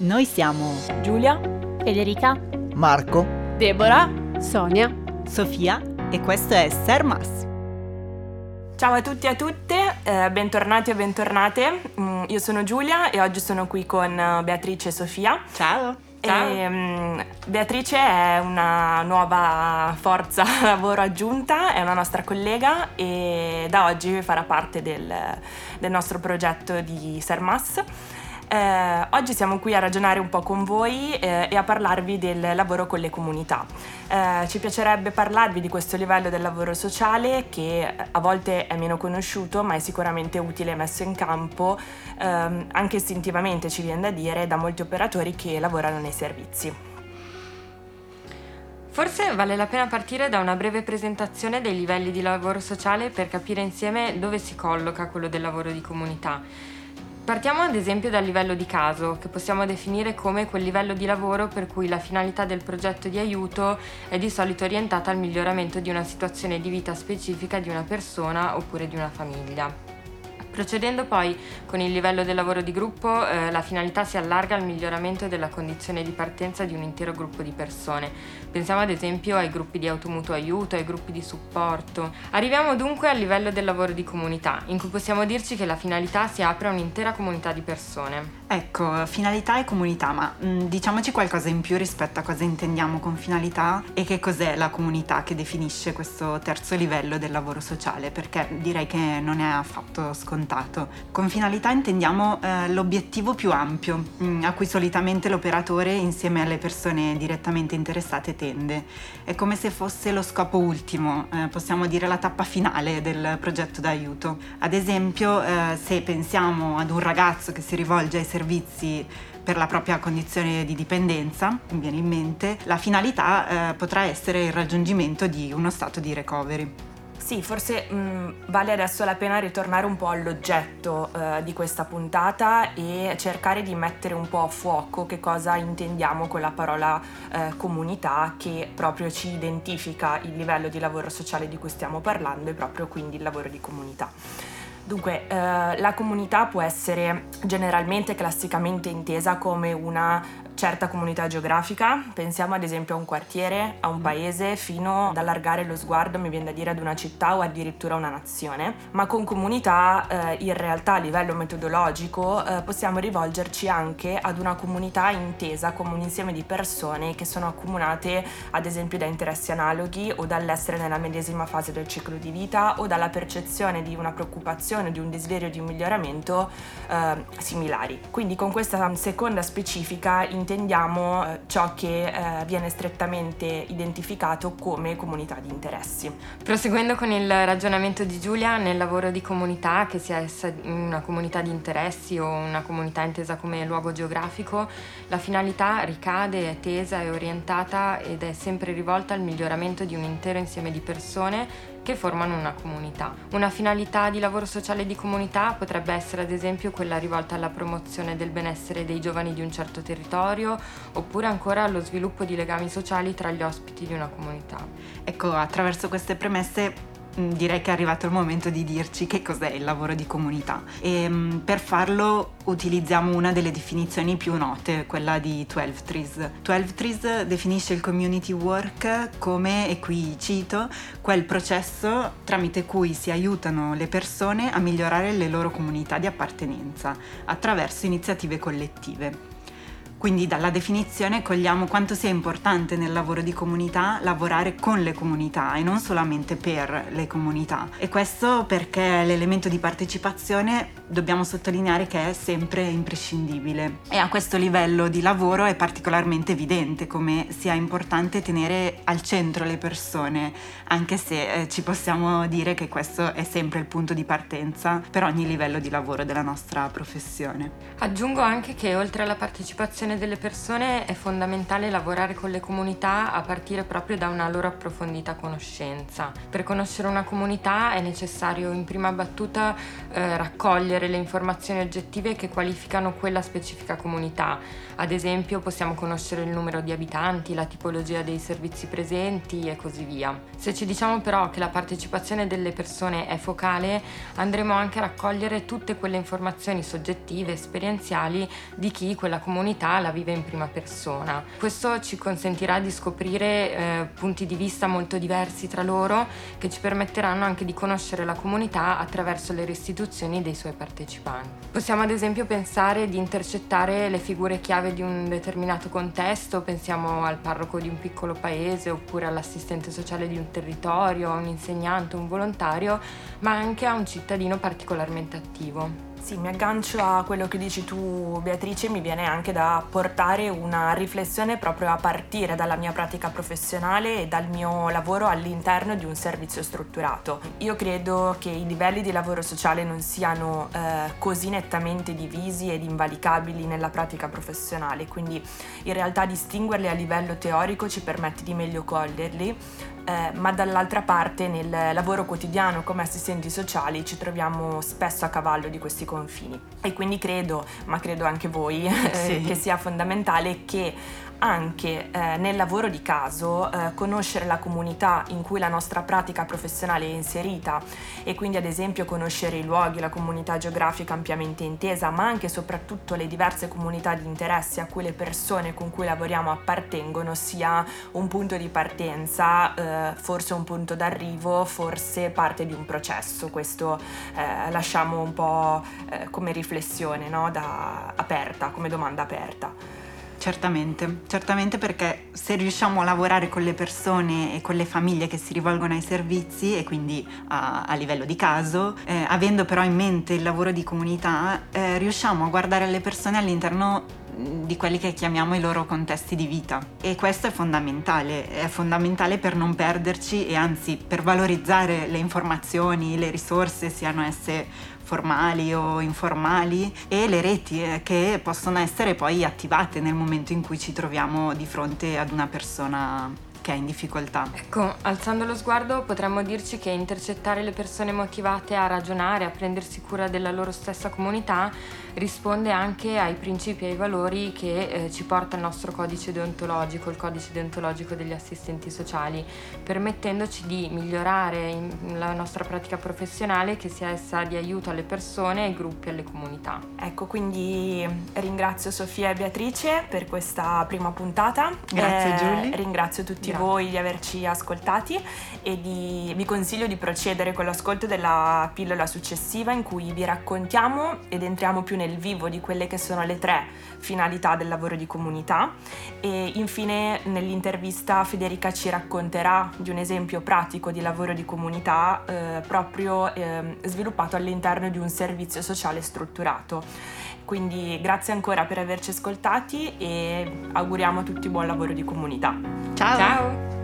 Noi siamo Giulia, Federica, Marco, Deborah, Sonia, Sofia e questo è Sermas. Ciao a tutti e a tutte, eh, bentornati e bentornate. Mm, io sono Giulia e oggi sono qui con eh, Beatrice e Sofia. Ciao. E, um, Beatrice è una nuova forza lavoro aggiunta, è una nostra collega e da oggi farà parte del, del nostro progetto di Sermas. Eh, oggi siamo qui a ragionare un po' con voi eh, e a parlarvi del lavoro con le comunità. Eh, ci piacerebbe parlarvi di questo livello del lavoro sociale che a volte è meno conosciuto ma è sicuramente utile messo in campo ehm, anche istintivamente ci viene da dire da molti operatori che lavorano nei servizi. Forse vale la pena partire da una breve presentazione dei livelli di lavoro sociale per capire insieme dove si colloca quello del lavoro di comunità. Partiamo ad esempio dal livello di caso, che possiamo definire come quel livello di lavoro per cui la finalità del progetto di aiuto è di solito orientata al miglioramento di una situazione di vita specifica di una persona oppure di una famiglia. Procedendo poi con il livello del lavoro di gruppo, eh, la finalità si allarga al miglioramento della condizione di partenza di un intero gruppo di persone. Pensiamo ad esempio ai gruppi di automutuo aiuto, ai gruppi di supporto. Arriviamo dunque al livello del lavoro di comunità, in cui possiamo dirci che la finalità si apre a un'intera comunità di persone. Ecco, finalità e comunità, ma mh, mm, diciamoci qualcosa in più rispetto a cosa intendiamo con finalità e che cos'è la comunità che definisce questo terzo livello del lavoro sociale, perché direi che non è affatto scontato. Con finalità intendiamo eh, l'obiettivo più ampio, mh, mm, a cui solitamente l'operatore insieme alle persone direttamente interessate tende. È come se fosse lo scopo ultimo, eh, possiamo dire la tappa finale del progetto d'aiuto. Ad esempio, eh, se pensiamo ad un ragazzo che si rivolge ai servizi per la propria condizione di dipendenza, mi viene in mente, la finalità eh, potrà essere il raggiungimento di uno stato di recovery. Sì, forse mh, vale adesso la pena ritornare un po' all'oggetto eh, di questa puntata e cercare di mettere un po' a fuoco che cosa intendiamo con la parola eh, comunità che proprio ci identifica il livello di lavoro sociale di cui stiamo parlando e proprio quindi il lavoro di comunità. Dunque, eh, la comunità può essere generalmente classicamente intesa come una certa comunità geografica, pensiamo ad esempio a un quartiere, a un paese, fino ad allargare lo sguardo, mi viene da dire, ad una città o addirittura una nazione, ma con comunità eh, in realtà a livello metodologico eh, possiamo rivolgerci anche ad una comunità intesa come un insieme di persone che sono accomunate ad esempio da interessi analoghi o dall'essere nella medesima fase del ciclo di vita o dalla percezione di una preoccupazione, di un desiderio di un miglioramento eh, similari. Quindi con questa seconda specifica intendiamo eh, ciò che eh, viene strettamente identificato come comunità di interessi. Proseguendo con il ragionamento di Giulia, nel lavoro di comunità, che sia essa una comunità di interessi o una comunità intesa come luogo geografico, la finalità ricade, è tesa, è orientata ed è sempre rivolta al miglioramento di un intero insieme di persone che formano una comunità. Una finalità di lavoro sociale di comunità potrebbe essere ad esempio quella rivolta alla promozione del benessere dei giovani di un certo territorio oppure ancora allo sviluppo di legami sociali tra gli ospiti di una comunità. Ecco, attraverso queste premesse direi che è arrivato il momento di dirci che cos'è il lavoro di comunità e mm, per farlo utilizziamo una delle definizioni più note, quella di 12 Trees. 12 Trees definisce il community work come, e qui cito, quel processo tramite cui si aiutano le persone a migliorare le loro comunità di appartenenza attraverso iniziative collettive. Quindi dalla definizione cogliamo quanto sia importante nel lavoro di comunità lavorare con le comunità e non solamente per le comunità. E questo perché l'elemento di partecipazione dobbiamo sottolineare che è sempre imprescindibile. E a questo livello di lavoro è particolarmente evidente come sia importante tenere al centro le persone, anche se eh, ci possiamo dire che questo è sempre il punto di partenza per ogni livello di lavoro della nostra professione. Aggiungo anche che oltre alla partecipazione comunicazione delle persone è fondamentale lavorare con le comunità a partire proprio da una loro approfondita conoscenza. Per conoscere una comunità è necessario in prima battuta eh, raccogliere le informazioni oggettive che qualificano quella specifica comunità. Ad esempio possiamo conoscere il numero di abitanti, la tipologia dei servizi presenti e così via. Se ci diciamo però che la partecipazione delle persone è focale, andremo anche a raccogliere tutte quelle informazioni soggettive, esperienziali di chi quella comunità la vive in prima persona. Questo ci consentirà di scoprire eh, punti di vista molto diversi tra loro che ci permetteranno anche di conoscere la comunità attraverso le restituzioni dei suoi partecipanti. Possiamo ad esempio pensare di intercettare le figure chiave di un determinato contesto, pensiamo al parroco di un piccolo paese oppure all'assistente sociale di un territorio, a un insegnante, un volontario, ma anche a un cittadino particolarmente attivo. Sì, mi aggancio a quello che dici tu Beatrice, mi viene anche da portare una riflessione proprio a partire dalla mia pratica professionale e dal mio lavoro all'interno di un servizio strutturato. Io credo che i livelli di lavoro sociale non siano eh, così nettamente divisi ed invalicabili nella pratica professionale, quindi in realtà distinguerli a livello teorico ci permette di meglio coglierli eh, ma dall'altra parte nel lavoro quotidiano come assistenti sociali ci troviamo spesso a cavallo di questi confini e quindi credo, ma credo anche voi, eh, sì. che sia fondamentale che anche eh, nel lavoro di caso eh, conoscere la comunità in cui la nostra pratica professionale è inserita e quindi ad esempio conoscere i luoghi, la comunità geografica ampiamente intesa, ma anche e soprattutto le diverse comunità di interessi a cui le persone con cui lavoriamo appartengono sia un punto di partenza, eh, forse un punto d'arrivo, forse parte di un processo. Questo eh, lasciamo un po' eh, come riflessione no? da, aperta, come domanda aperta. Certamente, certamente perché se riusciamo a lavorare con le persone e con le famiglie che si rivolgono ai servizi e quindi a, a livello di caso, eh, avendo però in mente il lavoro di comunità, eh, riusciamo a guardare le persone all'interno di quelli che chiamiamo i loro contesti di vita. E questo è fondamentale, è fondamentale per non perderci e anzi per valorizzare le informazioni, le risorse, siano esse formali o informali e le reti eh, che possono essere poi attivate nel momento in cui ci troviamo di fronte ad una persona è in difficoltà. Ecco, alzando lo sguardo potremmo dirci che intercettare le persone motivate a ragionare, a prendersi cura della loro stessa comunità risponde anche ai principi e ai valori che eh, ci porta il nostro codice deontologico, il codice deontologico degli assistenti sociali, permettendoci di migliorare la nostra pratica professionale che sia essa di aiuto alle persone, ai gruppi, alle comunità. Ecco, quindi ringrazio Sofia e Beatrice per questa prima puntata. Grazie eh, Giulia. Ringrazio tutti Grazie. Voi di averci ascoltati e di, vi consiglio di procedere con l'ascolto della pillola successiva in cui vi raccontiamo ed entriamo più nel vivo di quelle che sono le tre finalità del lavoro di comunità e infine nell'intervista Federica ci racconterà di un esempio pratico di lavoro di comunità eh, proprio eh, sviluppato all'interno di un servizio sociale strutturato. Quindi grazie ancora per averci ascoltati e auguriamo a tutti buon lavoro di comunità. Ciao! Ciao!